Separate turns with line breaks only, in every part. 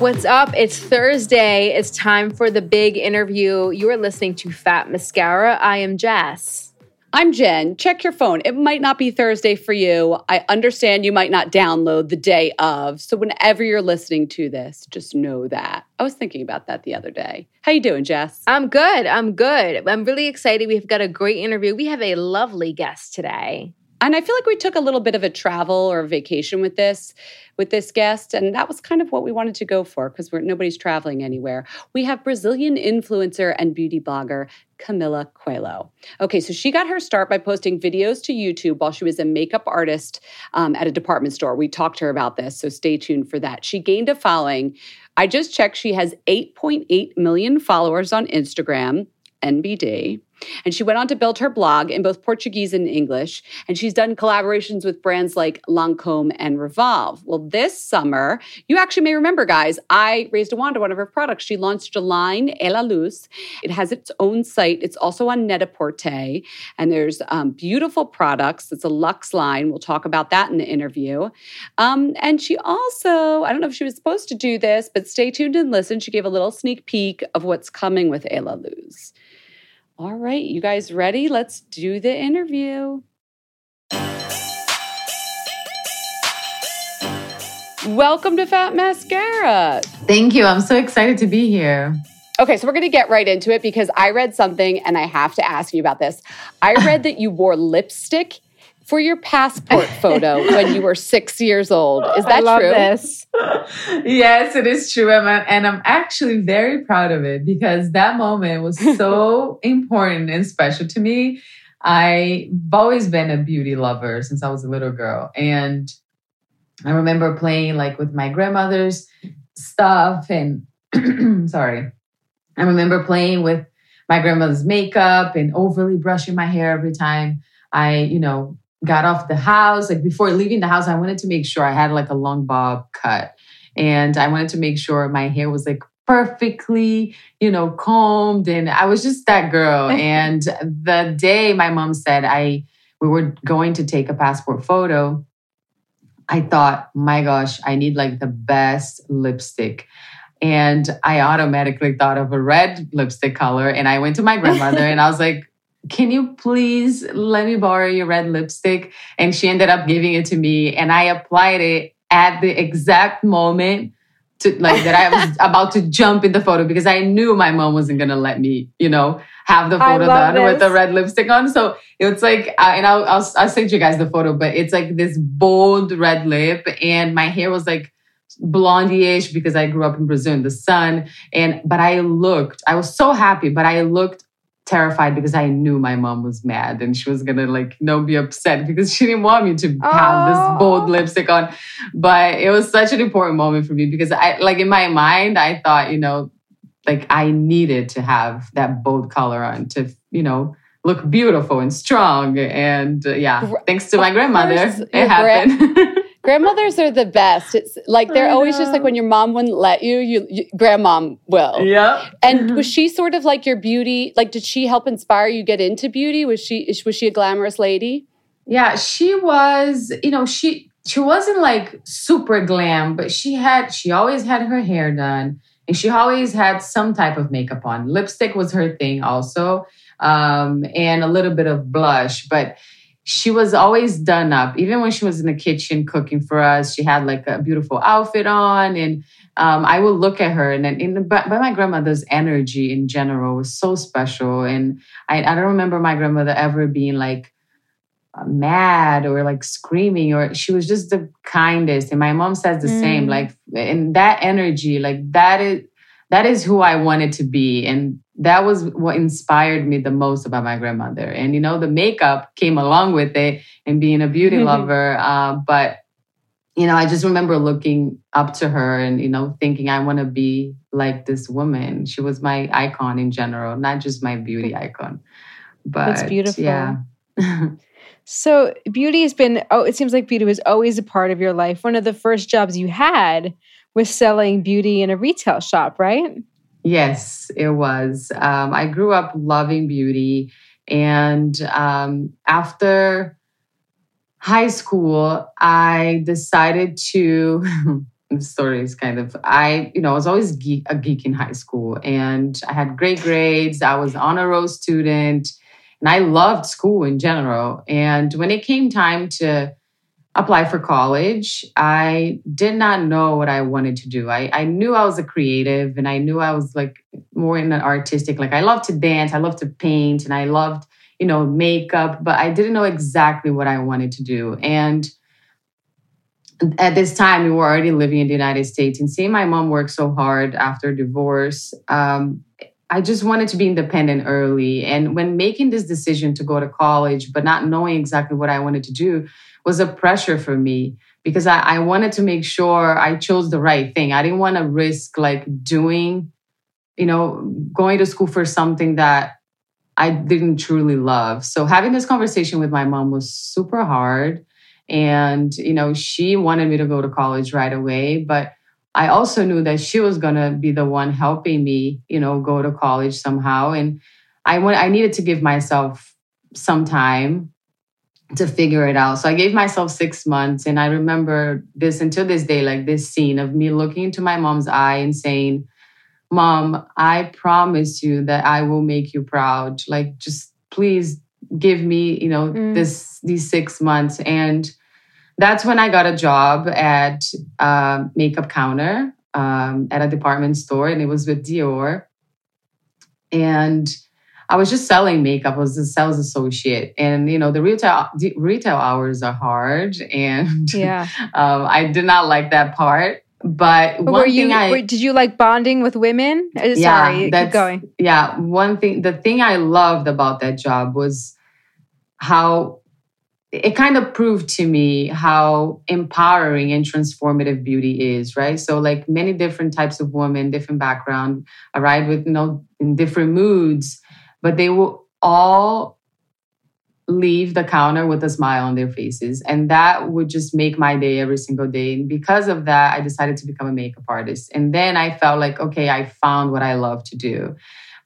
What's up? It's Thursday. It's time for the big interview. You are listening to Fat Mascara. I am Jess.
I'm Jen. Check your phone. It might not be Thursday for you. I understand you might not download the day of. So whenever you're listening to this, just know that. I was thinking about that the other day. How you doing, Jess?
I'm good. I'm good. I'm really excited. We've got a great interview. We have a lovely guest today.
And I feel like we took a little bit of a travel or vacation with this with this guest and that was kind of what we wanted to go for because nobody's traveling anywhere. We have Brazilian influencer and beauty blogger Camila Coelho. Okay, so she got her start by posting videos to YouTube while she was a makeup artist um, at a department store. We talked to her about this, so stay tuned for that. She gained a following. I just checked, she has 8.8 million followers on Instagram. NBD. And she went on to build her blog in both Portuguese and English. And she's done collaborations with brands like Lancome and Revolve. Well, this summer, you actually may remember, guys, I raised a wand to one of her products. She launched a line, Ela Luz. It has its own site. It's also on Net-a-Porter. And there's um, beautiful products. It's a luxe line. We'll talk about that in the interview. Um, and she also, I don't know if she was supposed to do this, but stay tuned and listen. She gave a little sneak peek of what's coming with Ela Luz. All right, you guys ready? Let's do the interview.
Welcome to Fat Mascara.
Thank you. I'm so excited to be here.
Okay, so we're going to get right into it because I read something and I have to ask you about this. I read that you wore lipstick for your passport photo when you were six years old. Is that
I love
true?
This. yes, it is true. And I'm actually very proud of it because that moment was so important and special to me. I've always been a beauty lover since I was a little girl. And I remember playing like with my grandmother's stuff and sorry. I remember playing with my grandmother's makeup and overly brushing my hair every time I, you know, got off the house. Like before leaving the house, I wanted to make sure I had like a long bob cut. And I wanted to make sure my hair was like perfectly, you know, combed. And I was just that girl. and the day my mom said I we were going to take a passport photo, I thought, my gosh, I need like the best lipstick. And I automatically thought of a red lipstick color. And I went to my grandmother and I was like, can you please let me borrow your red lipstick? And she ended up giving it to me. And I applied it at the exact moment to like that I was about to jump in the photo because I knew my mom wasn't gonna let me, you know, have the photo done this. with the red lipstick on. So it's like, uh, and I'll, I'll I'll send you guys the photo, but it's like this bold red lip, and my hair was like blondie-ish because I grew up in Brazil in the sun. And but I looked, I was so happy, but I looked terrified because I knew my mom was mad and she was gonna like you know be upset because she didn't want me to oh. have this bold lipstick on. But it was such an important moment for me because I like in my mind I thought you know like I needed to have that bold color on to you know look beautiful and strong and uh, yeah thanks to my grandmother it happened.
Grandmothers are the best. It's like they're always just like when your mom wouldn't let you, you, you grandmom will.
Yeah.
And was she sort of like your beauty? Like, did she help inspire you get into beauty? Was she was she a glamorous lady?
Yeah, she was. You know, she she wasn't like super glam, but she had she always had her hair done, and she always had some type of makeup on. Lipstick was her thing, also, um, and a little bit of blush, but she was always done up. Even when she was in the kitchen cooking for us, she had like a beautiful outfit on. And um, I would look at her, and then in the, by my grandmother's energy in general was so special. And I, I don't remember my grandmother ever being like uh, mad or like screaming, or she was just the kindest. And my mom says the mm. same. Like, and that energy, like that is that is who I wanted to be. And that was what inspired me the most about my grandmother. And, you know, the makeup came along with it and being a beauty lover. Uh, but, you know, I just remember looking up to her and, you know, thinking I want to be like this woman. She was my icon in general, not just my beauty icon. But
That's beautiful.
Yeah.
so beauty has been, oh, it seems like beauty was always a part of your life. One of the first jobs you had was selling beauty in a retail shop, right?
Yes, it was. Um, I grew up loving beauty. And um, after high school, I decided to. the story is kind of I, you know, I was always geek, a geek in high school, and I had great grades. I was honor roll student, and I loved school in general. And when it came time to apply for college, I did not know what I wanted to do. I, I knew I was a creative and I knew I was like more in an artistic, like I love to dance, I love to paint, and I loved, you know, makeup, but I didn't know exactly what I wanted to do. And at this time, we were already living in the United States and seeing my mom work so hard after divorce, um, I just wanted to be independent early. And when making this decision to go to college, but not knowing exactly what I wanted to do, was a pressure for me because I, I wanted to make sure I chose the right thing. I didn't want to risk like doing, you know, going to school for something that I didn't truly love. So having this conversation with my mom was super hard. And, you know, she wanted me to go to college right away. But I also knew that she was going to be the one helping me, you know, go to college somehow. And I want, I needed to give myself some time to figure it out. So I gave myself six months. And I remember this until this day, like this scene of me looking into my mom's eye and saying, Mom, I promise you that I will make you proud. Like, just please give me, you know, mm. this these six months. And that's when I got a job at uh, Makeup Counter um, at a department store, and it was with Dior. And I was just selling makeup. I was a sales associate, and you know the retail the retail hours are hard, and
Yeah.
um, I did not like that part. But,
But
one
were
thing
you?
I
were- did you like bonding with women? Uh,
Yeah,
Sorry, keep
that's-
going.
yeah one thing the thing i loved about that job was how it kind of proved to me how empowering and transformative beauty is right so like many different types of women different background arrive with you know in different moods but they will all leave the counter with a smile on their faces. And that would just make my day every single day. And because of that i decided to become a makeup artist. And then i felt like okay i found what i love to do.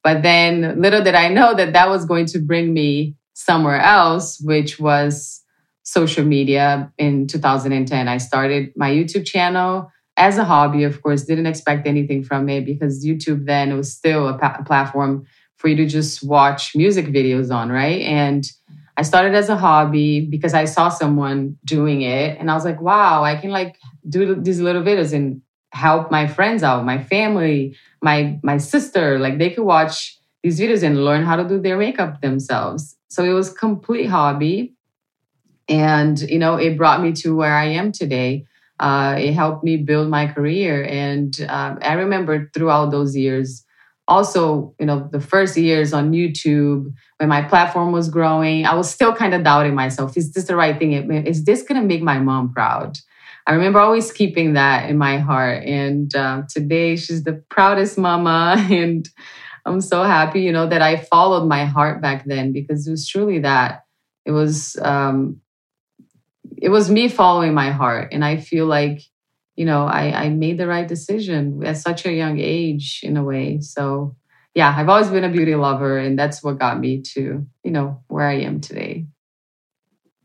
But then little did i know that that was going to bring me somewhere else which was social media. In 2010 i started my youtube channel as a hobby. Of course didn't expect anything from it because youtube then was still a, platform for you to just watch music videos on right and I started as a hobby because I saw someone doing it and I was like, wow, I can like do these little videos and help my friends out, my family, my my sister, like they could watch these videos and learn how to do their makeup themselves. So it was complete hobby and you know, it brought me to where I am today. Uh, it helped me build my career and um, I remember throughout those years also, you know, the first years on YouTube when my platform was growing, I was still kind of doubting myself. Is this the right thing? Is this going to make my mom proud? I remember always keeping that in my heart. And uh, today she's the proudest mama. And I'm so happy, you know, that I followed my heart back then because it was truly that. It was, um, it was me following my heart. And I feel like, you know, I, I made the right decision at such a young age in a way. So, yeah, I've always been a beauty lover, and that's what got me to, you know, where I am today.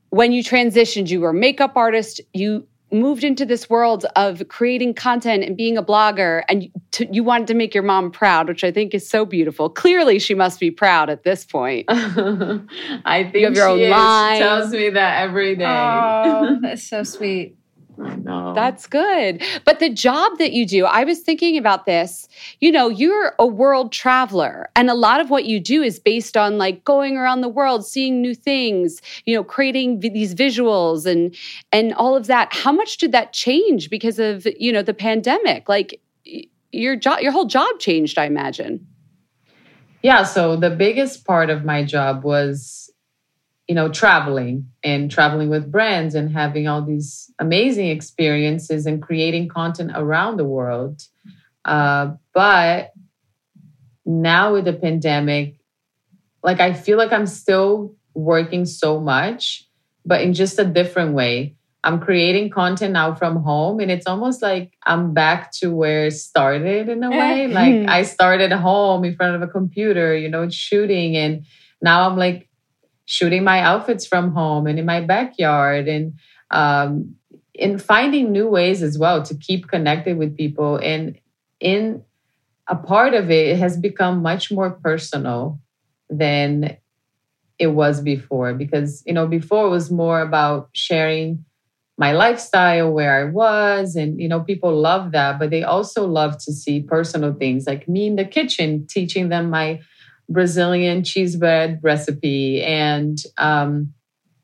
When you transitioned, you were a makeup artist. You moved into this world of creating content and being a blogger, and you, to, you wanted to make your mom proud, which I think is so beautiful. Clearly, she must be proud at this point.
I think
You have your
she
own
is.
line.
She tells me that every day.
Oh, that's so sweet.
I know.
That's good. But the job that you do, I was thinking about this. You know, you're a world traveler, and a lot of what you do is based on like going around the world, seeing new things, you know, creating v- these visuals and and all of that. How much did that change because of, you know, the pandemic? Like your job your whole job changed, I imagine.
Yeah, so the biggest part of my job was, you know, traveling and traveling with brands and having all these amazing experiences and creating content around the world. Uh, but now with the pandemic, like I feel like I'm still working so much, but in just a different way. I'm creating content now from home, and it's almost like I'm back to where it started in a way. like I started home in front of a computer, you know, shooting, and now I'm like shooting my outfits from home and in my backyard, and um, in finding new ways as well to keep connected with people. And in a part of it, it has become much more personal than it was before because you know before it was more about sharing my lifestyle where i was and you know people love that but they also love to see personal things like me in the kitchen teaching them my brazilian cheese bread recipe. And um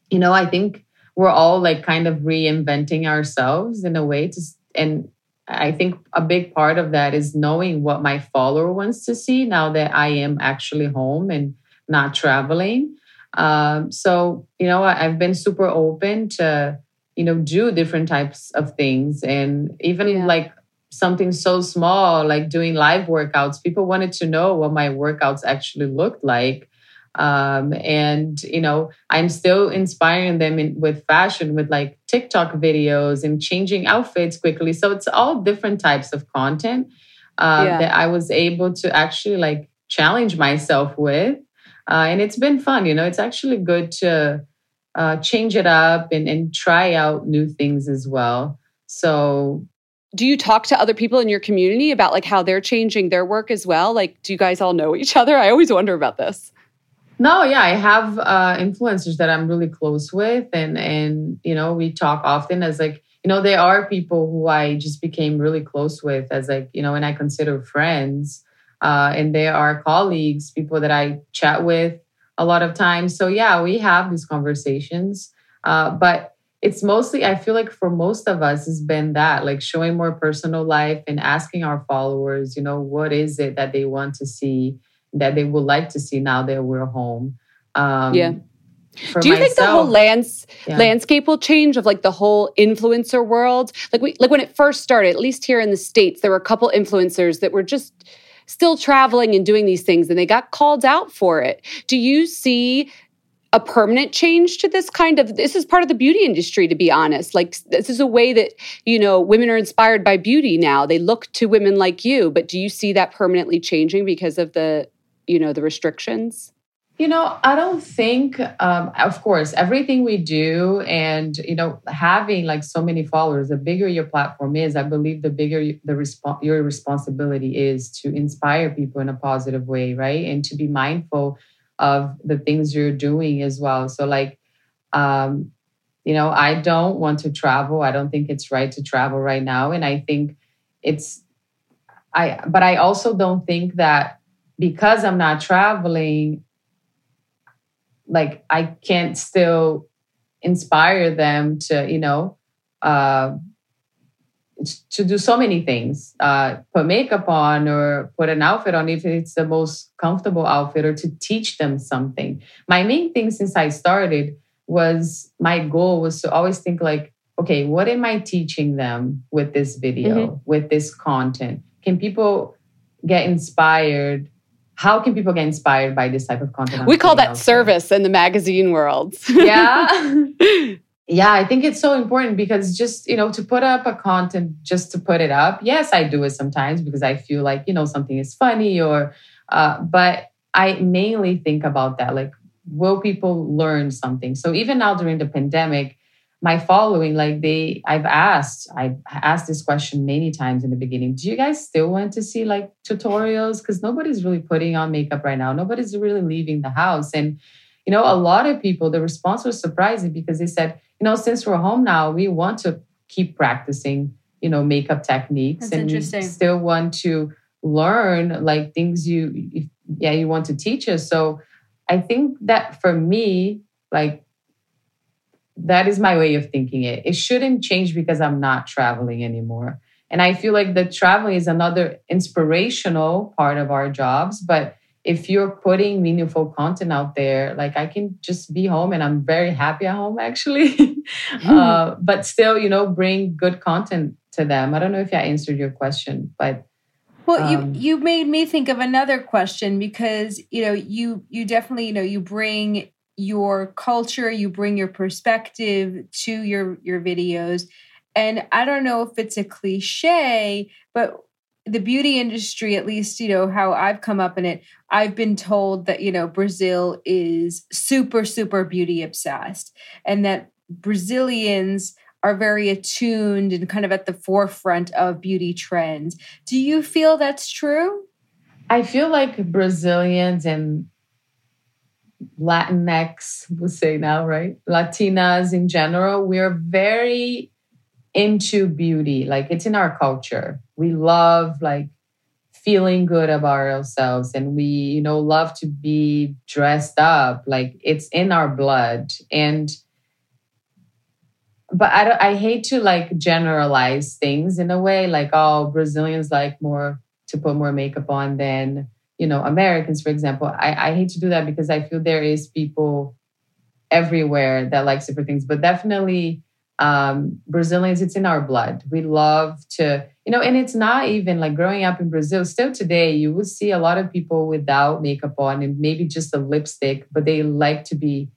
you know i think we're all like kind of reinventing ourselves in a way to and i think a big part of that is knowing what my follower wants to see now that i am actually home and not traveling. Um, so you know I, i've been super open to you know do different types of things. And even
Yeah.
like something so small like doing live workouts. People wanted to know what my workouts actually looked like. Um, and you know i'm still inspiring them in, with fashion with like tiktok videos and changing outfits quickly. So it's all different types of content uh,
Yeah.
that i was able to actually like challenge myself with. Uh, and it's been fun you know it's actually good to uh, change it up and, and try out new things as well. So
Do you talk to other people in your community about like how they're changing their work as well? Like do you guys all know each other? I always wonder about this.
No, yeah, I have uh, influencers that I'm really close with, and and you know we talk often as like you know there are people who I just became really close with as like you know and I consider friends, uh, and there are colleagues, people that I chat with a lot of times. So yeah, we have these conversations, uh, but it's mostly I feel like for most of us it's been that like showing more personal life and asking our followers, you know, what is it that they want to see that they would like to see now that we're home. Um,
yeah. Do you myself, think the whole lands yeah. landscape will change of like the whole influencer world? Like we like when it first started, at least here in the states, there were a couple influencers that were just still traveling and doing these things, and they got called out for it. Do you see a permanent change to this kind of this is part of the beauty industry to be honest. Like this is a way that you know women are inspired by beauty now. They look to women like you but do you see that permanently changing because of the you know the restrictions?
You know i don't think um, of course everything we do and you know having like so many followers the bigger your platform is i believe the bigger the resp- your responsibility is to inspire people in a positive way right? And to be mindful of the things you're doing as well. So like um, you know i don't want to travel. I don't think it's right to travel right now. And i think it's i but i also don't think that because I'm not traveling, like I can't still inspire them to, you know, uh, to do so many things, uh, put makeup on or put an outfit on if it's the most comfortable outfit or to teach them something. My main thing since I started was my goal was to always think like, okay, what am I teaching them with this video, mm-hmm. with this content? Can people get inspired how can people get inspired by this type of content?
We call that service in the magazine world.
yeah. yeah, I think it's so important because just, you know, to put up a content just to put it up. Yes, I do it sometimes because I feel like, you know, something is funny or uh, but I mainly think about that like will people learn something? So even now during the pandemic, my following like they i've asked i've asked this question many times in the beginning do you guys still want to see like tutorials because nobody's really putting on makeup right now nobody's really leaving the house and you know a lot of people the response was surprising because they said know since we're home now we want to keep practicing you know makeup techniques
That's and we
still want to learn like things you yeah you want to teach us so i think that for me like that is my way of thinking it. It shouldn't change because I'm not traveling anymore. And I feel like the traveling is another inspirational part of our jobs. But if you're putting meaningful content out there, like I can just be home and I'm very happy at home actually. uh, but still, you know, bring good content to them. I don't know if I answered your question, but
well, um, you you made me think of another question because you know you you definitely you know you bring your culture, you bring your perspective to your your videos. And I don't know if it's a cliche, but the beauty industry, at least, you know, how I've come up in it, I've been told that, you know, Brazil is super, super beauty obsessed and that Brazilians are very attuned and kind of at the forefront of beauty trends. Do you feel that's true?
I feel like Brazilians and Latinx, we'll say now, right? Latinas in general, we're very into beauty. Like it's in our culture. We love like feeling good about ourselves and we, you know, love to be dressed up. Like it's in our blood. And but I, I hate to like generalize things in a way like oh brazilians like more to put more makeup on than you know americans for example I, I hate to do that because i feel there is people everywhere that likes different things but definitely um, brazilians it's in our blood we love to you know and it's not even like growing up in brazil still today you will see a lot of people without makeup on and maybe just a lipstick but they like to be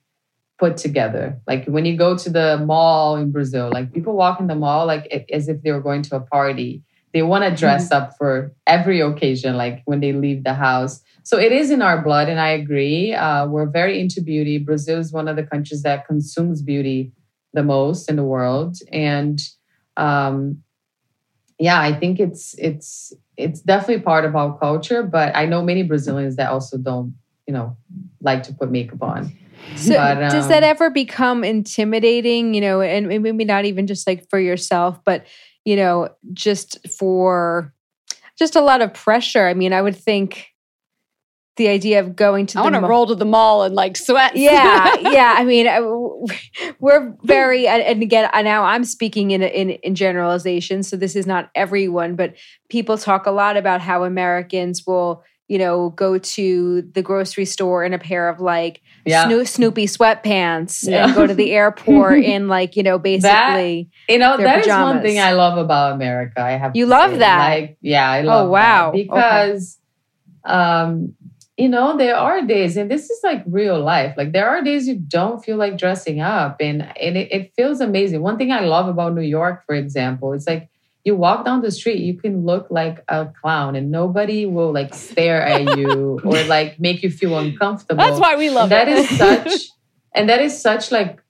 put together like when you go to the mall in brazil like people walk in the mall like as if they were going to a party they want to dress mm-hmm. up for every occasion, like when they leave the house. So it is in our blood, and I agree. Uh, we're very into beauty. Brazil is one of the countries that consumes beauty the most in the world, and um, yeah, I think it's it's it's definitely part of our culture. But I know many Brazilians that also don't, you know, like to put makeup on.
So but, um, does that um, ever become intimidating, you know, and maybe not even just like for yourself, but you know, just for just a lot of pressure. I mean, I would think the idea of going to
I want to roll to the mall and like sweat.
Yeah, yeah. I mean, we're very and again now I'm speaking in in in generalization, so this is not everyone, but people talk a lot about how Americans will you know, go to the grocery store in a pair of like yeah. Sno- Snoopy sweatpants yeah. and go to the airport in like, you know, basically.
That, you know, that pajamas. is one thing I love about America. I have
You love say. that.
Like, yeah, I oh, love
Oh, wow.
because okay. um you know, there are days, and this is like real life. Like there are days you don't feel like dressing up, and and it, it feels amazing. One thing I love about New York, for example, it's like you walk down the street, you can look like a clown and nobody will like stare at you or like make you feel uncomfortable.
That's why we love
that
it.
That is such and that is such like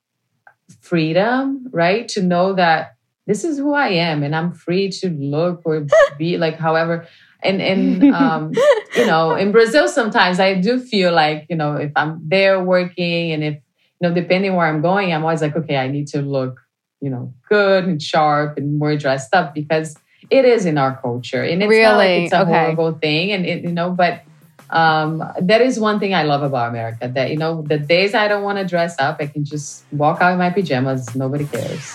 freedom, right? To know that this is who I am and I'm free to look or be like however. And and um, you know, in Brazil sometimes I do feel like, you know, if I'm there working and if you know, depending where I'm going, I'm always like, okay, I need to look you know, good and sharp and more dressed up because it is in our culture. And it's
really?
not like it's a
okay.
horrible thing. And it, you know, but um, that is one thing I love about America. That, you know, the days I don't want to dress up, I can just walk out in my pajamas. Nobody cares.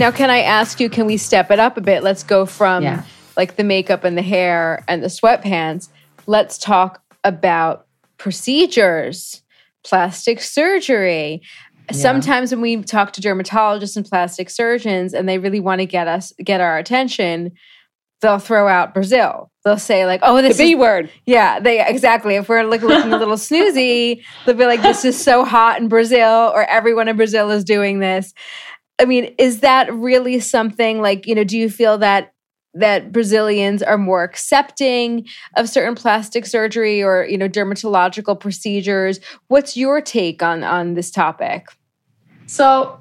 Now, can I ask you, can we step it up a bit? Let's go from
Yeah.
like the makeup and the hair and the sweatpants. Let's talk about procedures, plastic surgery. Sometimes when we talk to dermatologists and plastic surgeons and they really want to get us get our attention, they'll throw out Brazil. They'll say like, "Oh,
The
this
B
is
word.
yeah, they exactly. If we're like looking a little snoozy, they'll be like, "This is so hot in Brazil," or "Everyone in Brazil is doing this." I mean, is that really something like you know? Do you feel that that Brazilians are more accepting of certain plastic surgery or you know dermatological procedures? What's your take on on this topic?
So,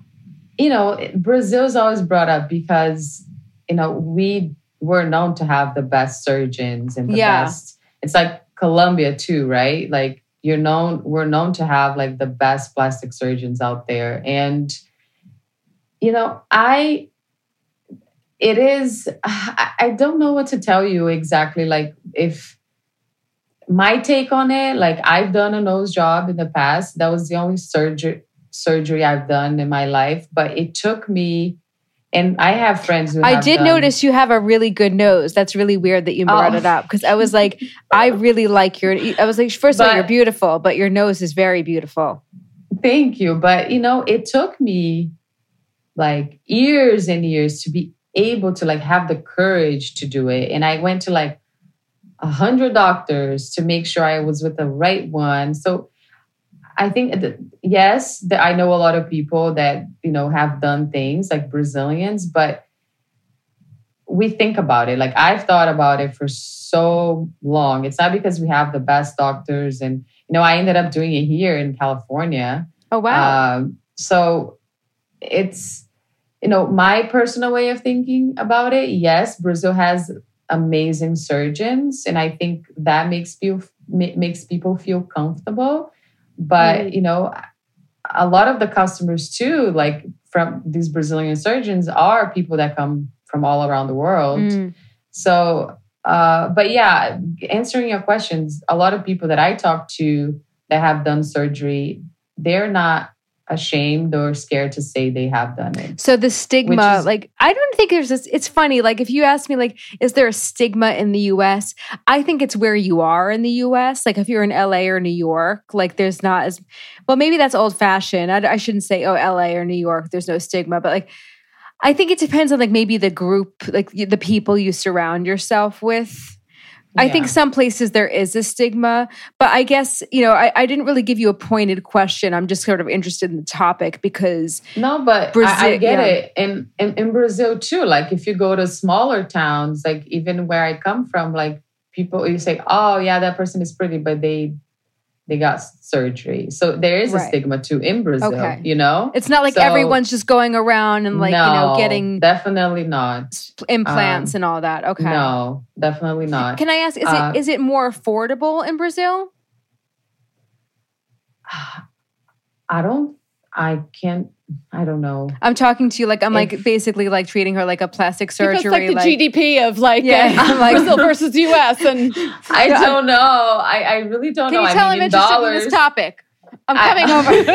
you know, Brazil is always brought up because, you know, we were known to have the best surgeons and the
Yeah.
best. It's like Colombia too, right? Like you're known, we're known to have like the best plastic surgeons out there. And, you know, I, it is, I don't know what to tell you exactly. Like if, my take on it, like I've done a nose job in the past. That was the only surgery surgery I've done in my life, but it took me and I have friends who
I
have
did
done-
notice you have a really good nose. That's really weird that you oh. brought
Oh.
it up because I was like, I really like your. I was like, first of all, you're beautiful, but your nose is very beautiful.
Thank you. But you know, it took me like years and years to be able to like have the courage to do it. And I went to like a hundred doctors to make sure I was with the right one. So I think that, yes, that I know a lot of people that you know have done things like Brazilians, but we think about it. Like I've thought about it for so long. It's not because we have the best doctors, and you know, I ended up doing it here in California.
Oh wow!
Um, so it's you know my personal way of thinking about it. Yes, Brazil has amazing surgeons, and I think that makes ma- makes people feel comfortable. But you know, a lot of the customers too, like from these Brazilian surgeons, are people that come from all around the world.
Mm.
So, uh, but yeah, answering your questions, a lot of people that I talk to that have done surgery, they're not ashamed or scared to say they have done it.
So the stigma,
is-
like, I don't think there's this. It's funny. Like, if you ask me, like, is there a stigma in the U.S.? I think it's where you are in the U.S. Like, if you're in L.A. or New York, like, there's not as well. Maybe that's old fashioned. I, I shouldn't say, oh, L.A. or New York. There's no stigma, but like. I think it depends on like maybe the group, like the people you surround yourself with. I think some places there is a stigma, but I guess, you know, I, I didn't really give you a pointed question. I'm just sort of interested in the topic because
No, but
Brazil-
I, I get
yeah.
it. And in, in Brazil too, like if you go to smaller towns, like even where I come from, like people you say, Oh yeah, that person is pretty, but they they got surgery. So there is a stigma too in Brazil,
Okay.
you know?
It's not like
So-
everyone's just going around and like, you know, getting
definitely not.
implants
um,
and all that. Okay.
No, definitely not.
Can I ask, is
Uh,
it is it more affordable in Brazil?
I don't I can't I don't know.
I'm talking to you like I'm like basically like treating her like a plastic
Because
surgery.
like the GDP of like,
Yeah,
uh,
like-
Brazil versus US and
I don't know. I, I really don't
Can
know.
you tell
I
I'm
mean, in
interested
dollars,
in this topic? I'm
I-
coming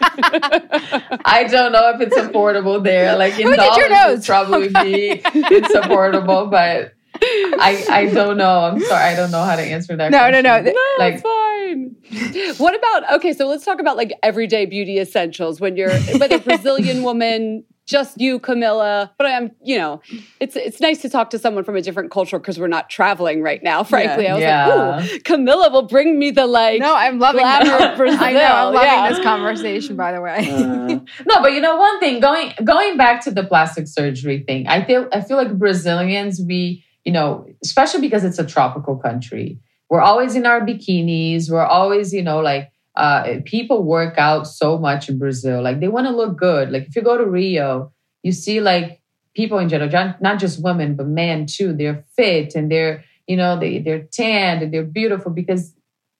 over.
I don't know if it's affordable there. Like in
Look at your
dollars,
nose.
it's probably be it's affordable, but I I don't know. I'm sorry, I don't know how to answer that.
No, no, no.
No,
Like
it's fine. What about okay? So let's talk about like everyday beauty essentials when you're whether Brazilian woman, just you, Camilla. But I'm, you know, it's it's nice to talk to someone from a different culture because we're not traveling right now. Frankly, I was
Yeah.
like, ooh, Camilla will bring me the like.
no, I'm loving
glamour Brazil.
I know. I'm loving
yeah.
this conversation, by the way.
Uh, no, but you know one thing going going back to the plastic surgery thing. I feel I feel like Brazilians we you know especially because it's a tropical country. We're always in our bikinis. We're always you know like uh, people work out so much in Brazil. Like they want to look good. Like if you go to Rio, you see like people in general, not just women but men too. They're fit and they're you know they they're tanned and they're beautiful because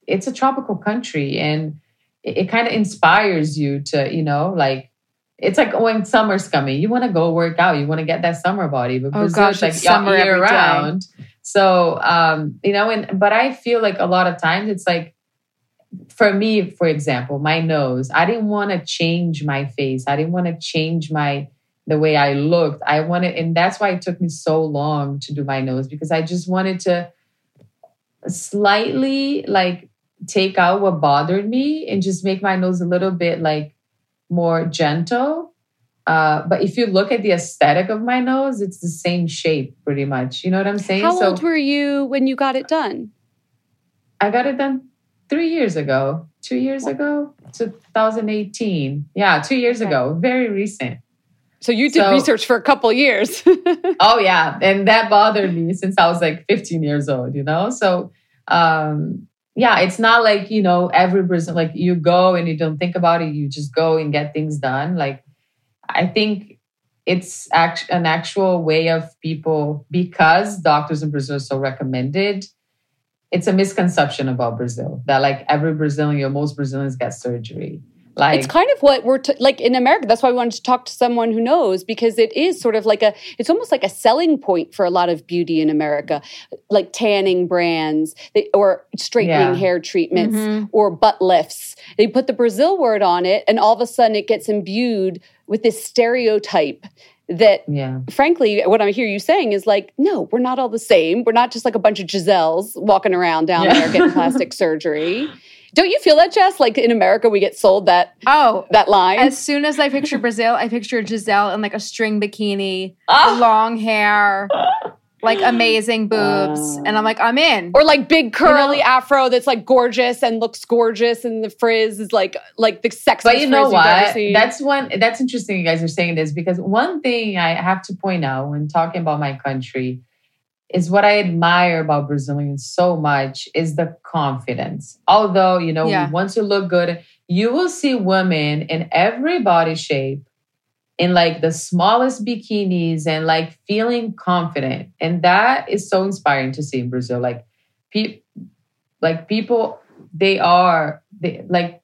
it's a tropical country and it, it kind of inspires you to you know like it's like when summer's coming you want to go work out. You want to get that summer body but
Oh, gosh,
it's like
it's summer
year
every day.
round. So um you know and but i feel like a lot of times it's like for me for example my nose i didn't want to change my face. I didn't want to change my the way i looked. I wanted and that's why it took me so long to do my nose because i just wanted to slightly like take out what bothered me and just make my nose a little bit like more gentle. Uh, but if you look at the aesthetic of my nose, it's the same shape pretty much. You know what I'm saying?
How
so
old were you when you got it done?
I got it done three years ago, two years ago, 2018. Yeah, two years
Okay.
ago, very recent.
So you did
So-
research for a couple years.
Oh yeah, and that bothered me since I was like 15 years old, you know. So um yeah, it's not like, you know, every person like you go and you don't think about it, you just go and get things done. Like I think it's act- an actual way of people because doctors in Brazil are so recommended. It's a misconception about Brazil that like every Brazilian, most Brazilians get surgery. Like
it's kind of what we're t- like in America. That's why we wanted to talk to someone who knows because it is sort of like a, it's almost like a selling point for a lot of beauty in America, like tanning brands they, or straightening
Yeah.
hair treatments
Mhm.
or butt lifts. They put the Brazil word on it, and all of a sudden it gets imbued with this stereotype that
yeah.
frankly, what I hear you saying is like, no, we're not all the same. We're not just like a bunch of Giseles walking around down
Yeah.
there getting plastic surgery. Don't you feel that, Jess? Like in America, we get sold that
Oh,
that line.
as soon as I picture Brazil, I picture Gisele in like a string bikini,
Ah!
long hair, like amazing boobs,
Ah.
and I'm like, I'm in.
or like big curly
know-
afro that's like gorgeous and looks gorgeous, and the frizz is like like the sexiest
But you know
frizz you've ever
what? That's one. That's interesting. You guys are saying this because one thing I have to point out when talking about my country is what I admire about Brazilians so much is the confidence. Although you know,
Yeah.
once you look good, you will see women in every body shape in like the smallest bikinis and like feeling confident, and that is so inspiring to see in Brazil. Like, pe- like people, they are they like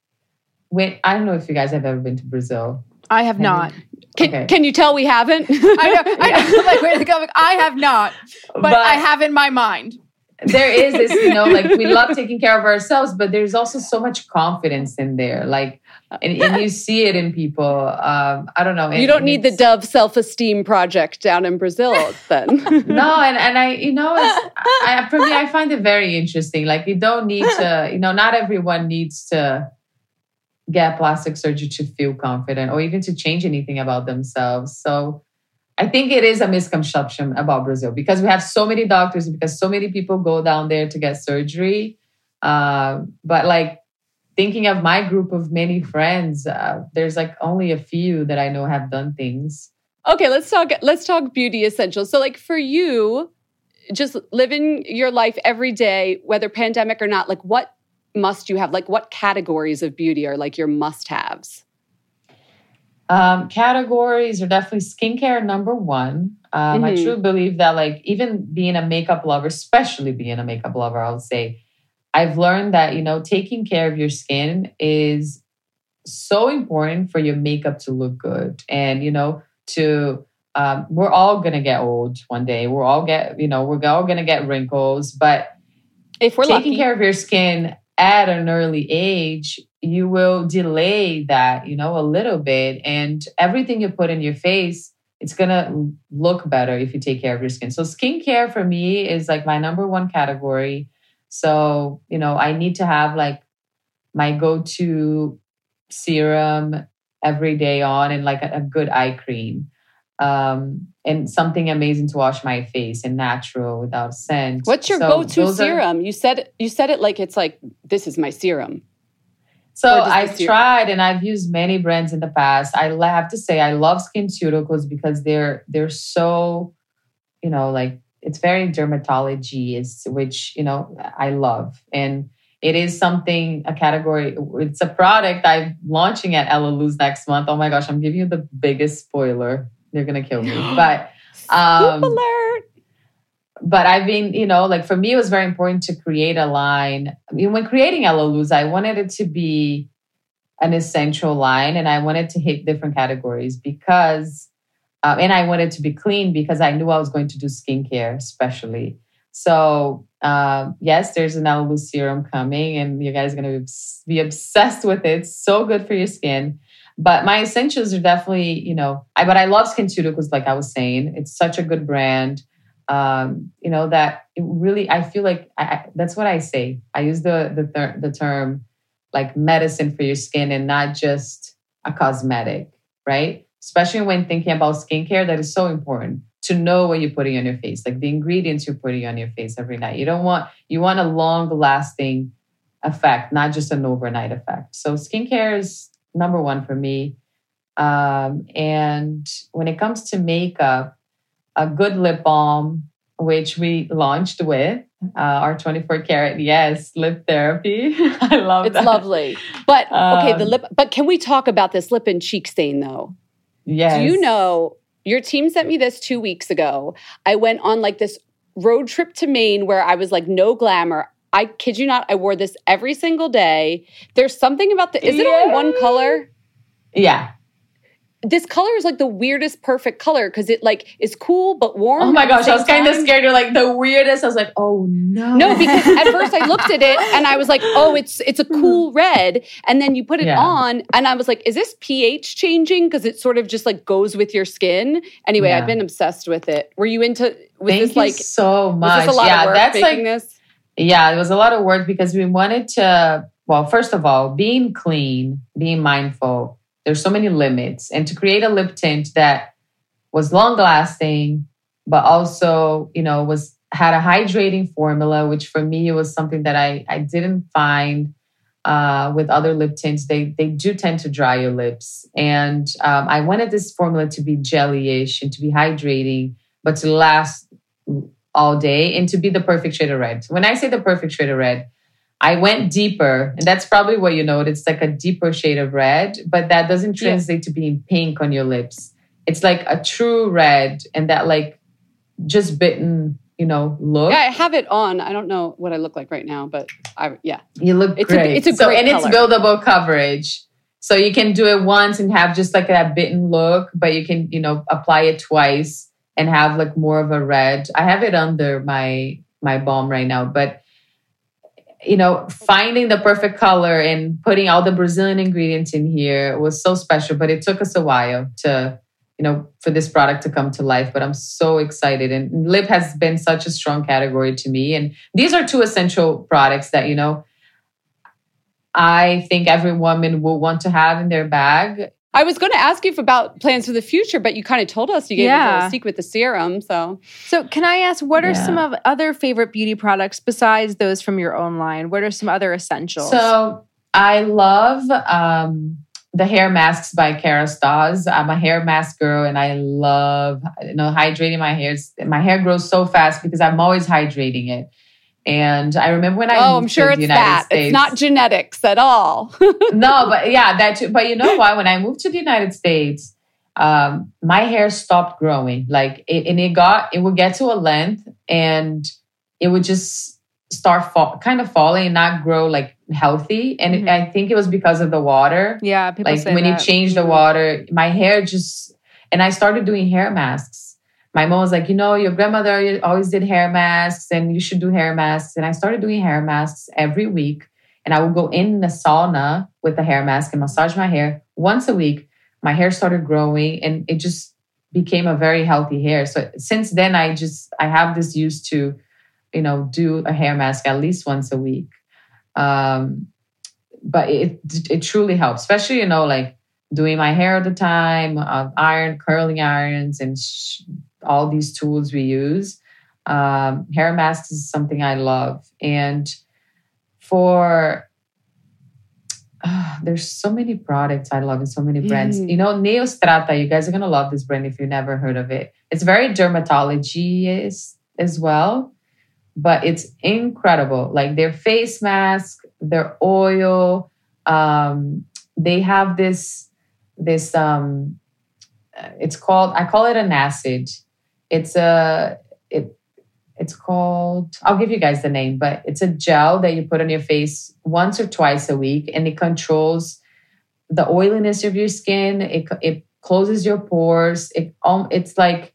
when I don't know if you guys have ever been to Brazil.
I have not.
can,
okay.
can you tell we haven't?
I know. I know. like, wait, like, I'm like, I have not, but, I have in my mind.
there is this, you know, like we love taking care of ourselves, but there's also so much confidence in there. Like, and, and you see it in people. Um, I don't know.
you don't need the Dove self esteem project down in Brazil, then.
No, and, and I, you know, it's, I, for me, I find it very interesting. Like, you don't need to, you know, not everyone needs to get plastic surgery to feel confident or even to change anything about themselves. So I think it is a misconception about Brazil because we have so many doctors, because so many people go down there to get surgery. Uh, but like thinking of my group of many friends, uh, there's like only a few that I know have done things.
Okay, let's talk let's talk beauty essentials. So like for you, just living your life every day, whether pandemic or not, like what must you have? Like, what categories of beauty are like your must haves?
Um, categories are definitely skincare number one. Um, I
Mhm.
truly believe that, like, even being a makeup lover, especially being a makeup lover, I would say, I've learned that, you know, taking care of your skin is so important for your makeup to look good. And, you know, to, um, we're all going to get old one day. We're all get, you know, we're all going to get wrinkles, but
If we're
taking
lucky.
care of your skin at an early age, you will delay that, you know, a little bit. And everything you put in your face, it's gonna look better if you take care of your skin. So skincare for me is like my number one category. So, you know, I need to have like my go-to serum every day on and like a, a good eye cream. Um, and something amazing to wash my face and natural without scent.
What's your
So
go-to
those are-
serum? you said you said it like it's like this is my serum.
So I've
year-
tried and I've used many brands in the past. I have to say I love SkinCeuticals because they're they're so, you know, like it's very dermatology is which you know I love and it is something a category. It's a product I'm launching at Elaluz next month. Oh my gosh, I'm giving you the biggest spoiler. They're gonna kill me, but um,
Scoop alert.
but I've been, you know, like for me, it was very important to create a line. I mean, when creating Ella I wanted it to be an essential line and I wanted to hit different categories because, um, and I wanted to be clean because I knew I was going to do skincare, especially. So, um, yes, there's an Ella serum coming and you guys are going to be, be obsessed with it. It's so good for your skin. But my essentials are definitely, you know, I but I love SkinCeuticals, like I was saying. It's such a good brand. Um, you know that it really i feel like I, I, that's what i say. I use the the, the term like medicine for your skin and not just a cosmetic right? Especially when thinking about skincare that is so important to know what you're putting on your face like the ingredients you're putting on your face every night. You don't want you want a long lasting effect not just an overnight effect. So skincare is number one for me um, and when it comes to makeup a good lip balm, which we launched with uh, our 24 karat, yes, lip therapy. I love
It's
that.
lovely. But okay, the
Um,
lip but can we talk about this lip and cheek stain though?
Yes.
Do you know your team sent me this 2 weeks ago. I went on like this road trip to Maine where I was like no glamour. I kid you not, I wore this every single day. There's something about the is it only one color?
Yeah.
This color is like the weirdest perfect color because it like is cool but warm.
Oh my gosh, I was kind of scared. You're like the weirdest. I was like, oh no.
No, because at first I looked at it and I was like, "Oh, it's it's a hmm. cool red." And then you put it
Yeah.
on, and I was like, "Is this pH changing?" Because it sort of just like goes with your skin. Anyway,
Yeah.
I've been obsessed with it. Were you into? Was
Thank
this
you
like?
so much.
this a lot
yeah, that's like
this?
Yeah, it was a lot of work because we wanted to, well, first of all, being clean, being mindful, there's so many limits. And to create a lip tint that was long lasting, but also, you know, was had a hydrating formula, which for me was something that I, I didn't find uh, with other lip tints. They they do tend to dry your lips. And um, I wanted this formula to be jelly-ish and to be hydrating, but to last all day and to be the perfect shade of red. When I say the perfect shade of red, I went deeper, and that's probably what you know. It's like a deeper shade of red, but that doesn't
Yeah.
translate to being pink on your lips. It's like a true red, and that like just bitten, you know, look.
Yeah, I have it on. I don't know what I look like right now, but I yeah.
You look
It's a-
great.
it's a
so,
great
and
color.
it's buildable coverage. So you can do it once and have just like that bitten look, but you can, you know, apply it twice and have like more of a red. I have it under my my balm right now, but you know, finding the perfect color and putting all the Brazilian ingredients in here was so special, but it took us a while to you know, for this product to come to life. But I'm so excited. And lip has been such a strong category to me. And these are two essential products that, you know, I think every woman will want to have in their bag.
I was going to ask you about plans for the future, but you kind of told us you gave us a
Yeah.
little secret with the serum. So
So, can I ask what are
Yeah.
some of other favorite beauty products besides those from your own line? What are some other essentials?
So I love um, the hair masks by Kerastase. I'm a hair mask girl, and I love you know hydrating my hair. My hair grows so fast because I'm always hydrating it. And I remember when I
oh,
moved
I'm sure
to
it's
the United
that.
States.
It's not genetics at all.
no, but yeah, that too. But you know why? When I moved to the United States, um, my hair stopped growing. Like, it, and it got, it would get to a length, and it would just start fall, kind of falling and not grow like healthy. And it,
Mhm.
I think it was because of the water.
Yeah, people
like when you
that.
change the water, my hair just, and I started doing hair masks. My mom was like, you know, your grandmother always did hair masks, and you should do hair masks. And I started doing hair masks every week and I would go in the sauna with the hair mask and massage my hair once a week. My hair started growing and it just became a very healthy hair. So since then, I just I have this used to, you know, do a hair mask at least once a week. Um, but it it truly helps, especially you know like doing my hair at the time, uh, iron curling irons, and sh- all these tools we use. Um, hair masks is something I love, and for ah, there's so many products I love and so many brands.
Mm.
You know, Neostrata, you guys are gonna love this brand if you've never heard of it. It's very dermatology as well, but it's incredible. Like their face mask, their oil, um, they have this this um uh, it's called I call it an acid. It's a it it's called I'll give you guys the name, but it's a gel that you put on your face once or twice a week and it controls the oiliness of your skin. It it closes your pores. It um it's like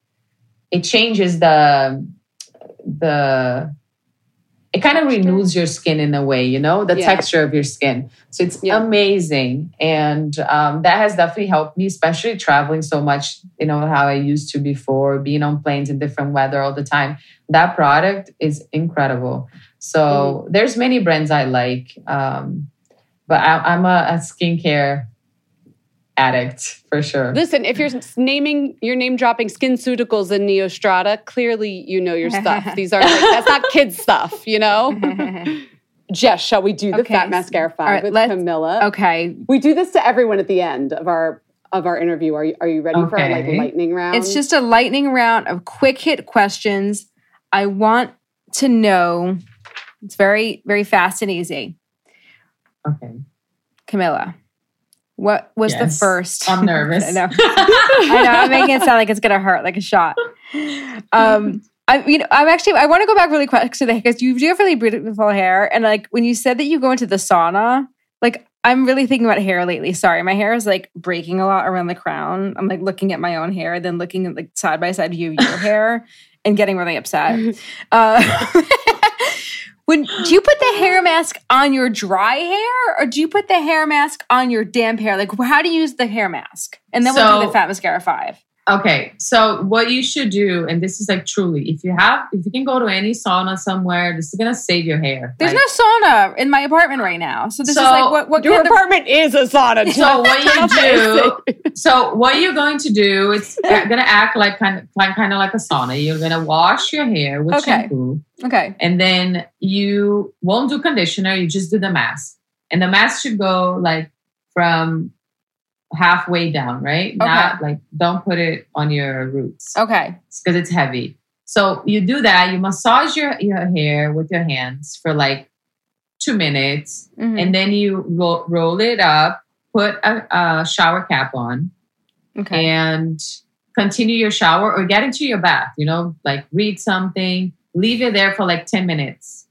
it changes the the it kind of renews your skin in a way, you know, the
Yeah.
texture of your skin. So it's
Yeah.
amazing. And um, that has definitely helped me, especially traveling so much, you know, how I used to before, being on planes in different weather all the time. That product is incredible. So there's many brands I like. Um, but I, I'm a, a skincare addict for sure.
Listen, if you're naming, you're name dropping SkinCeuticals and Neostrata, clearly you know your stuff. These are like, that's not kids stuff, you know? Jess, shall we do the
Okay.
Fat Mascara 5
All right,
with
let's-
Camilla?
okay,
We do this to everyone at the end of our of our interview. Are you are you ready for our like lightning round?
It's just a lightning round of quick hit questions. I want to know. It's very, very fast and easy.
okay.
Camilla, what was the first?
I'm nervous.
I know. I know. I'm making it sound like it's gonna hurt, like a shot. Um, I, you know, I'm actually. I want to go back really quick to the because you do have really beautiful hair, and like when you said that you go into the sauna, like I'm really thinking about hair lately. Sorry, my hair is like breaking a lot around the crown. I'm like looking at my own hair, then looking at like side by side view of your hair, and getting really upset. Uh, when do you put the hair mask on your dry hair, or do you put the hair mask on your damp hair? Like, how do you use the hair mask? And then we'll do the fat mascara five.
Okay, so what you should do, and this is like truly, if you have, if you can go to any sauna somewhere, this is gonna save your hair.
There's
Like,
no sauna in my apartment right now, so this is like what what
your
kind of
apartment is a sauna.
So what you do? so what you're going to do, it's gonna act like kind of like kind of like a sauna. You're gonna wash your hair with
Okay.
shampoo,
okay?
and then you won't do conditioner. You just do the mask, and the mask should go like from halfway down, right? Not like don't put it on your roots.
Okay.
because it's heavy. So you do that. You massage your, your hair with your hands for like two minutes,
Mhm.
and then you roll, roll it up, put a, a shower cap on,
okay.
and continue your shower or get into your bath. You know, like read something, leave it there for like ten minutes.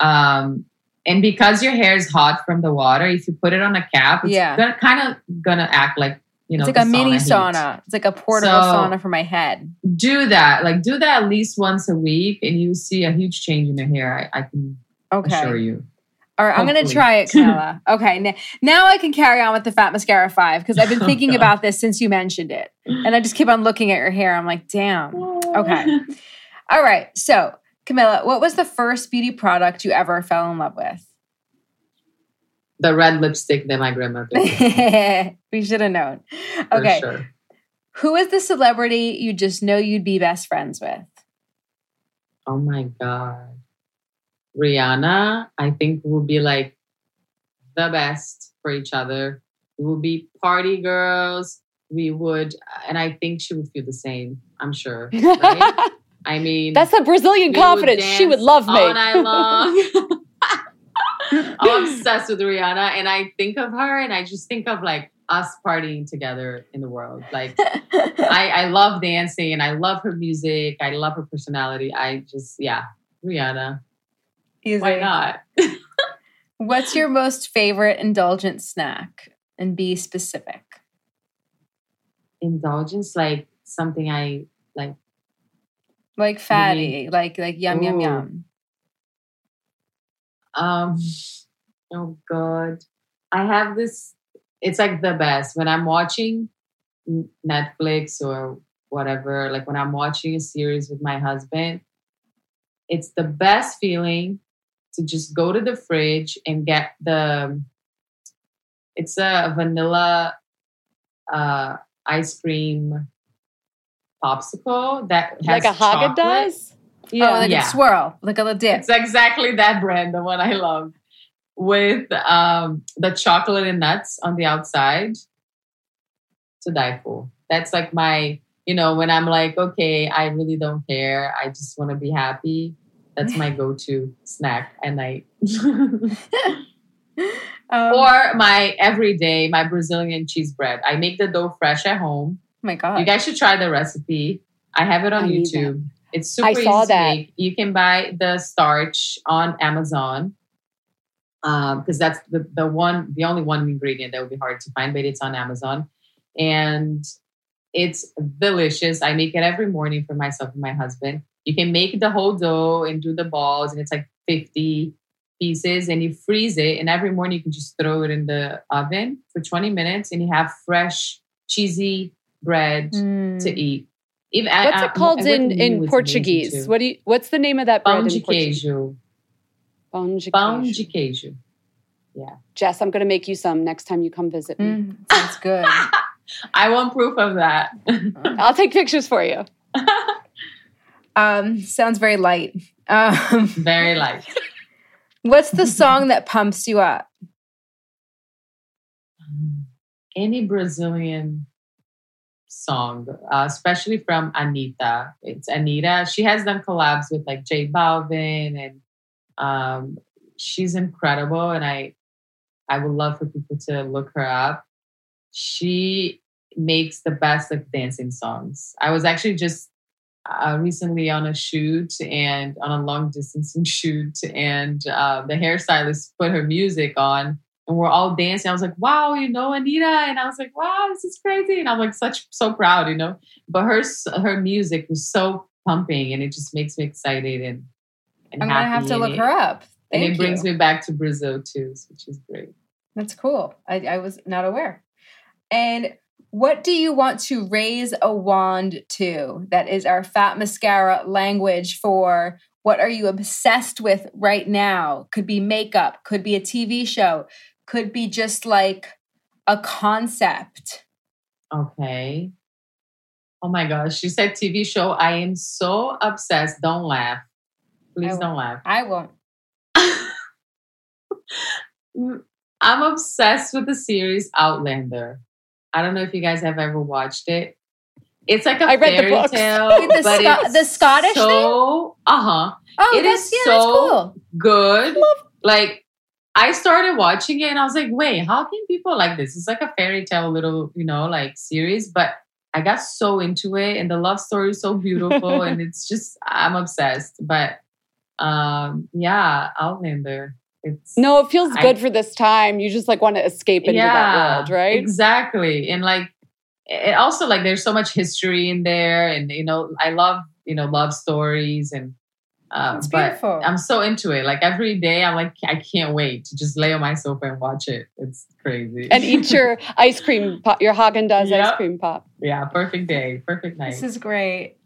Um, and because your hair is hot from the water, if you put it on a cap, it's
Yeah.
gonna, kind of gonna act like you know
it's like a mini
heat
sauna. It's like a portable
So-
sauna for my head.
do that like do that at least once a week and you see a huge change in your hair i, I can
Okay.
assure you
All right, I'm going to try it, Camilla. okay, n- now I can carry on with the Fat Mascara 5 because I've been
Oh,
thinking
God.
about this since you mentioned it. And I just keep on looking at your hair. I'm like, damn. Okay. All right, so Camilla, what was the first beauty product you ever fell in love with?
the red lipstick that my grandmother
we should have known.
for
Okay,
sure
who is the celebrity you just know you'd be best friends with?
oh my god rihanna i think will be like the best for each other we will be party girls we would and i think she would feel the same i'm sure right? I mean,
That's the Brazilian
we would
confidence. She would love me.
all night long. Oh, I'm obsessed with Rihanna, and I think of her, and I just think of like us partying together in the world. Like I, I love dancing, and I love her music. I love her personality. I just, yeah, Rihanna.
Easy.
Why not?
What's your most favorite indulgent snack? And be specific.
Indulgence, like something I like.
Like fatty, like like yum yum
Ooh.
yum.
Um, oh God, I have this. It's like the best when I'm watching Netflix or whatever. Like when I'm watching a series with my husband, it's the best feeling to just go to the fridge and get the. It's a vanilla uh, ice cream popsicle that has
like a. Dazs.
Yeah, oh, like
yeah.
a swirl, like a little dip.
It's exactly that brand, the one I love, with um, the chocolate and nuts on the outside. To die for. That's like my, you know, when I'm like, okay, I really don't care. I just want to be happy. That's my go-to snack at night.
Um,
or my everyday, my Brazilian cheese bread. I make the dough fresh at home.
Oh my god.
You guys should try the recipe. I have it on
I
YouTube. It's super
I saw
easy
that.
You can buy the starch on Amazon um, because that's the, the one, the only one ingredient that would be hard to find, but it's on Amazon. And it's delicious. I make it every morning for myself and my husband. You can make the whole dough and do the balls, and it's like 50 pieces, and you freeze it. And every morning you can just throw it in the oven for 20 minutes, and you have fresh, cheesy bread
Mm.
to eat. Even
What's it called in, in Portuguese? What do you? What's the name of that bread
Pão de
in Portuguese?
queijo.
Pão de
Pão
queijo.
de queijo.
Jess, I'm going to make you some next time you come visit me.
Mm, sounds good.
I want proof of that.
I'll take pictures for you.
um, sounds very light. Um,
Very light.
what's the song that pumps you up?
Any Brazilian song, uh, especially from Anitta. It's Anitta. She has done collabs with like J Balvin, and um, she's incredible. And I, I would love for people to look her up. She makes the best like dancing songs. I was actually just uh, recently on a shoot and on a long distancing shoot, and uh, the hairstylist put her music on, and we're all dancing. I was like, "Wow, you know Anitta," and I was like, "Wow, this is crazy," and I'm like, such so proud, you know. But her her music was so pumping, and it just makes me excited and. and
I'm gonna have to look
it-
her up.
And
Thank
it brings me back to Brazil too, which is great.
That's cool. I, I was not aware. And what do you want to raise a wand to? That is our fat mascara language for what are you obsessed with right now? Could be makeup, could be a TV show, could be just like a concept.
Okay. Oh my gosh, she said TV show. I am so obsessed. Don't laugh. Please don't laugh.
I won't.
I'm obsessed with the series Outlander. I don't know if you guys have ever watched it. It's like a
I read the
fairy
books.
tale,
the
but
Sco-
it's
the Scottish
so, Uh huh.
Oh,
It
that's,
is
yeah, that's
so-
cool.
Good. Like I started watching it and I was like, wait, how can people like this? It's like a fairy tale little, you know, like series, but I got so into it and the love story is so beautiful and it's just I'm obsessed. But um yeah, Outlander. It's
No, it feels
I-
good for this time. You just like want to escape into that world, right?
Exactly. And like it also like there's so much history in there and you know, I love, you know, love stories and um,
It's
but
beautiful.
I'm so into it. Like every day, I'm like, I can't wait to just lay on my sofa and watch it. It's crazy.
And eat your ice cream pop, your Haagen Dazs ice cream pop.
yeah, perfect day, perfect night.
This is great.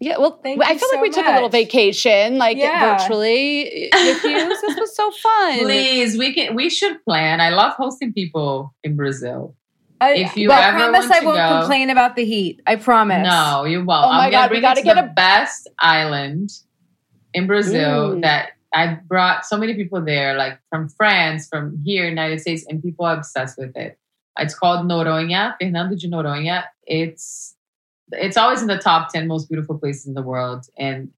Yeah, well,
Thank
I
you
feel like
so
we took a little vacation, like
Yeah.
virtually with you. So this was so fun.
Please, we can. We should plan. I love hosting people in Brazil.
I,
If you
but I
ever
promise
want
I
to
won't
go-
complain about the heat. I promise.
No, you won't.
Oh my
I'm
God,
gonna
we gotta
to
get
the
a-
best island in Brazil
Mm.
that I brought so many people there, like from France, from here, United States, and people are obsessed with it. It's called Noronha, Fernando de Noronha. It's it's always in the top 10 most beautiful places in the world. And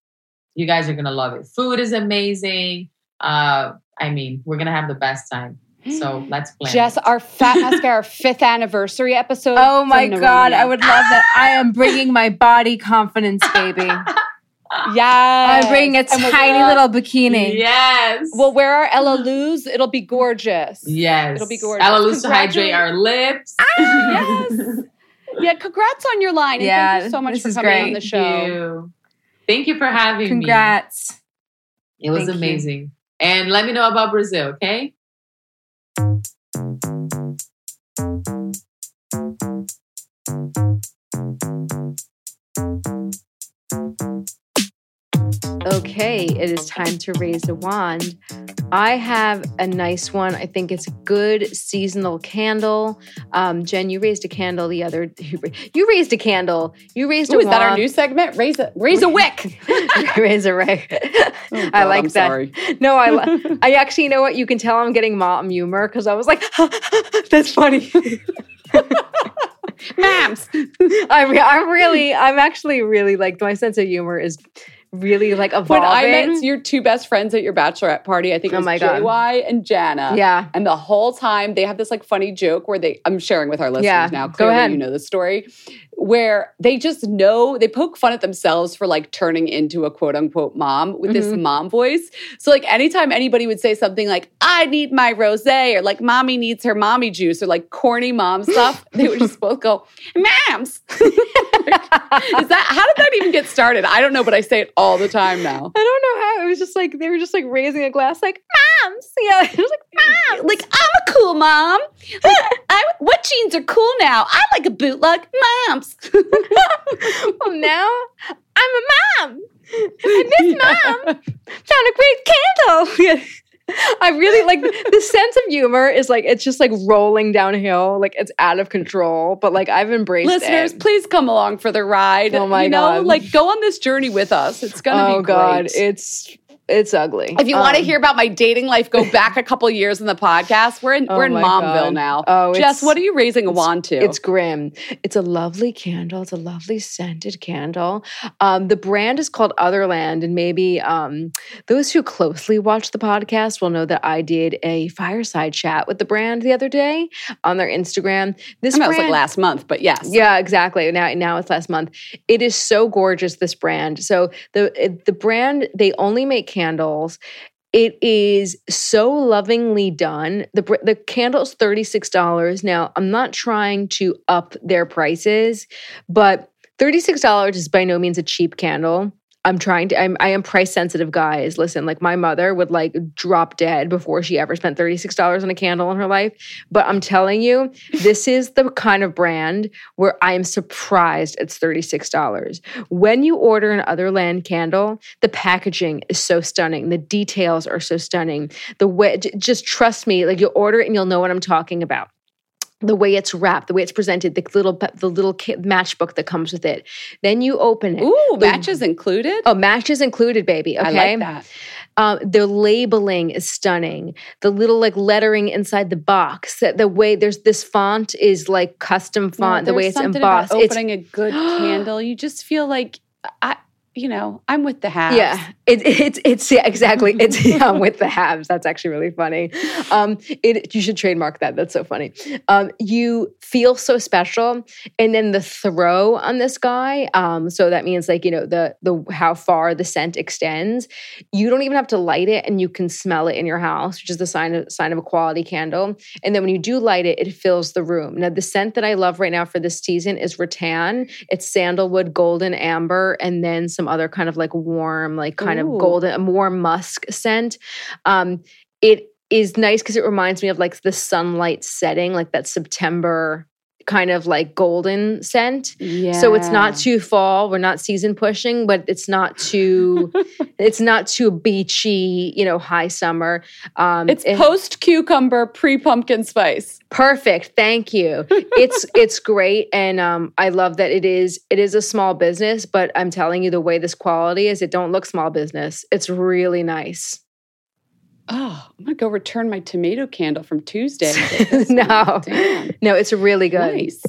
you guys are going to love it. Food is amazing. Uh, I mean, we're going to have the best time. So let's plan.
Jess, our Fat Mascara fifth anniversary episode.
Oh my god, I would love that. I am bringing my body confidence, baby.
Yes.
I'm bringing a
And we'll
tiny little bikini.
Yes.
We'll wear our Elaluz. It'll be gorgeous.
yes.
It'll be gorgeous.
Elaluz to hydrate our lips.
Ah, yes. Yeah, congrats on your line. And
Yeah,
thank you so much
this
for
is
coming on
great.
the
Thank
show.
you. Thank you for having
Congrats.
me. Congrats. It was
Thank you.
amazing. And let me know about Brazil, okay?
Okay, it is time to raise a wand. I have a nice one. I think it's a good seasonal candle. Um, Jen, you raised a candle the other. You raised a candle. You raised
Ooh,
a
is that our new segment? Raise a raise a wick.
raise a rag.
Oh,
I like
I'm
that.
sorry.
No, I I actually you know what you can tell I'm getting mom humor because I was like, that's funny.
Mams.
I'm I'm really I'm actually really like my sense of humor is really like evolving.
When I met your two best friends at your bachelorette party, I think it
Oh
was
my God.
JY and Jana.
yeah.
And the whole time they have this like funny joke where they, I'm sharing with our listeners
Yeah,
now.
go ahead.
you know the story, where they just know they poke fun at themselves for like turning into a quote unquote mom with this
Mhm.
mom voice. So like anytime anybody would say something like "I need my rosé" or like "Mommy needs her mommy juice" or like corny mom stuff, they would just both go "Mams." Is that how did that even get started? I don't know, but I say it all the time now.
I don't know how. It was just like they were just like raising a glass, like moms. Yeah, it was like moms.
Like I'm a cool mom. Like, I, what jeans are cool now? I like a bootleg moms.
well, now I'm a mom, and this mom found a great candle. I really like the sense of humor is like it's just like rolling downhill, like it's out of control. But like I've embraced
Listeners,
it.
please come along for the ride.
Oh my
you know,
God.
like go on this journey with us. It's gonna
oh
be great.
god, it's it's ugly.
if you want to
Um,
hear about my dating life, go back a couple years in the podcast. We're in
Oh
we're in Momville
God.
now.
Oh,
Jess, what are you raising a wand to?
It's grim. It's a lovely candle. It's a lovely scented candle. Um, the brand is called Otherland, and maybe um, those who closely watch the podcast will know that I did a fireside chat with the brand the other day on their Instagram. This
I know it was like last month, but yes.
yeah, exactly. Now, now it's last month. It is so gorgeous. This brand. So the the brand they only make candles. It is so lovingly done. The the candle is thirty six dollars. Now I'm not trying to up their prices, but thirty six dollars is by no means a cheap candle. I'm trying to. I'm, I am price sensitive, guys. Listen, like my mother would like drop dead before she ever spent thirty six dollars on a candle in her life. But I'm telling you, this is the kind of brand where I am surprised it's $36. When you order an Otherland candle, the packaging is so stunning. The details are so stunning. The way, just trust me, like you'll order it and you'll know what I'm talking about. The way it's wrapped, the way it's presented, the little the little kit matchbook that comes with it. Then you open it.
Ooh,
The-
matches included.
Oh, matches included, baby. Okay.
I like that.
Um, the labeling is stunning. The little like lettering inside the box. that The way there's this font is like custom font. the way it's embossed.
About
It's
opening a good candle, you just feel like I, you know, I'm with the halves.
Yeah, it, it's it's yeah, exactly. It's yeah, I'm with the halves. That's actually really funny. Um, it you should trademark that. That's so funny. Um, you feel so special, and then the throw on this guy. Um, so that means like you know the the how far the scent extends. You don't even have to light it, and you can smell it in your house, which is the sign of sign of a quality candle. And then when you do light it, it fills the room. Now the scent that I love right now for this season is rattan. It's sandalwood, golden amber, and then some other kind of like warm, like kind
Ooh.
of golden, a warm musk scent. Um, it is nice because it reminds me of like the sunlight setting, like that September kind of like golden scent.
yeah.
So it's not too fall. We're not season pushing, but it's not too it's not too beachy, you know, high summer. Um
It's
it-
post cucumber, pre pumpkin spice.
Perfect. Thank you. It's it's great and um I love that it is it is a small business, but I'm telling you the way this quality is, it don't look small business. It's really nice.
Oh, I'm gonna go return my tomato candle from Tuesday. and get this one.
no. No, it's really good.
Nice.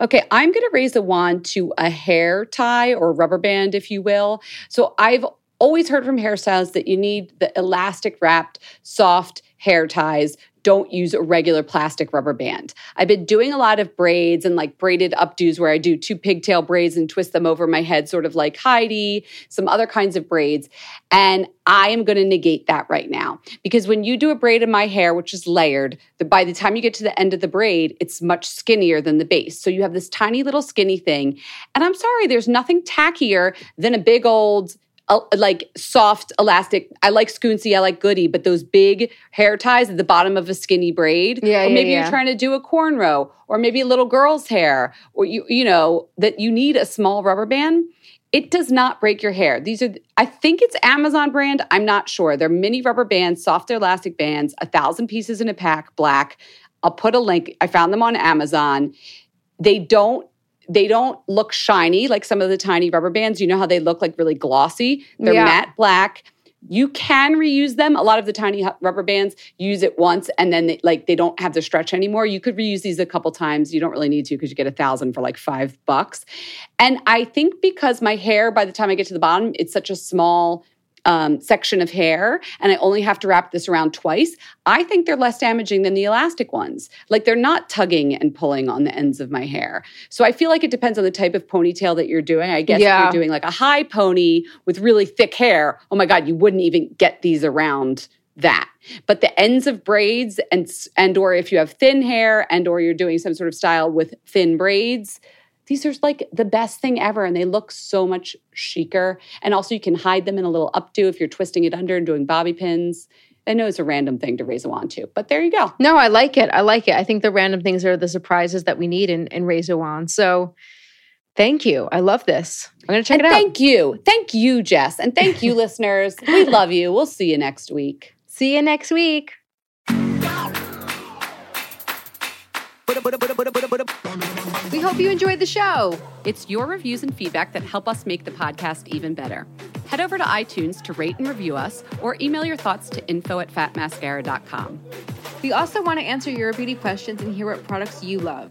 Okay, I'm to raise the wand to a hair tie or rubber band, if you will. So I've always heard from hairstylists that you need the elastic wrapped, soft hair ties don't use a regular plastic rubber band. I've been doing a lot of braids and like braided updos where I do two pigtail braids and twist them over my head, sort of like Heidi, some other kinds of braids. And I am going to negate that right now because when you do a braid in my hair, which is layered, the, by the time you get to the end of the braid, it's much skinnier than the base. So you have this tiny little skinny thing. And I'm sorry, there's nothing tackier than a big old uh, like soft elastic. I like Scünci, I like goody, but those big hair ties at the bottom of a skinny braid.
Yeah,
or maybe
yeah,
you're trying to do a cornrow, or maybe a little girl's hair, or you you know that you need a small rubber band. It does not break your hair. These are, I think it's Amazon brand. I'm not sure. They're mini rubber bands, soft elastic bands, a thousand pieces in a pack, black. I'll put a link. I found them on Amazon. They don't they don't look shiny like some of the tiny rubber bands. You know how they look like really glossy? They're
Yeah.
matte black. You can reuse them. A lot of the tiny rubber bands use it once and then they, like they don't have the stretch anymore. You could reuse these a couple times. You don't really need to because you get a thousand for like five bucks. And I think because my hair, by the time I get to the bottom, it's such a small um, section of hair, and I only have to wrap this around twice. I think they're less damaging than the elastic ones. Like they're not tugging and pulling on the ends of my hair. So I feel like it depends on the type of ponytail that you're doing. I guess
Yeah.
if you're doing like a high pony with really thick hair, oh my god, you wouldn't even get these around that. But the ends of braids and and or if you have thin hair and or you're doing some sort of style with thin braids, these are like the best thing ever and they look so much chicer and also you can hide them in a little updo if you're twisting it under and doing bobby pins i know it's a random thing to raise a wand to but there you go
No, I like it. I like it. I think the random things are the surprises that we need in, in raise a Wand. So thank you. I love this. I'm going to check
and
it out.
thank you thank you jess and thank you listeners we love you we'll see you next week
See you next week. We hope you enjoyed the show.
It's your reviews and feedback that help us make the podcast even better. Head over to iTunes to rate and review us or email your thoughts to info at fatmascara.com.
We also want to answer your beauty questions and hear what products you love.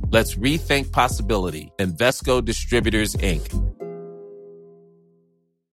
Let's rethink possibility. Invesco Distributors, Inc.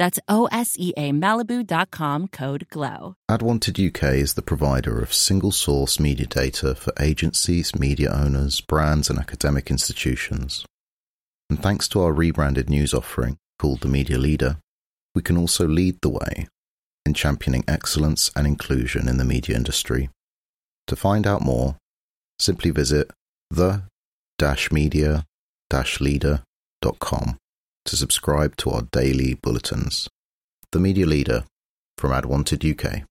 That's O S E A Malibu.com code GLOW.
AdWanted UK is the provider of single source media data for agencies, media owners, brands, and academic institutions. And thanks to our rebranded news offering called The Media Leader, we can also lead the way in championing excellence and inclusion in the media industry. To find out more, simply visit the media leader.com to subscribe to our daily bulletins. The Media Leader from AdWanted UK.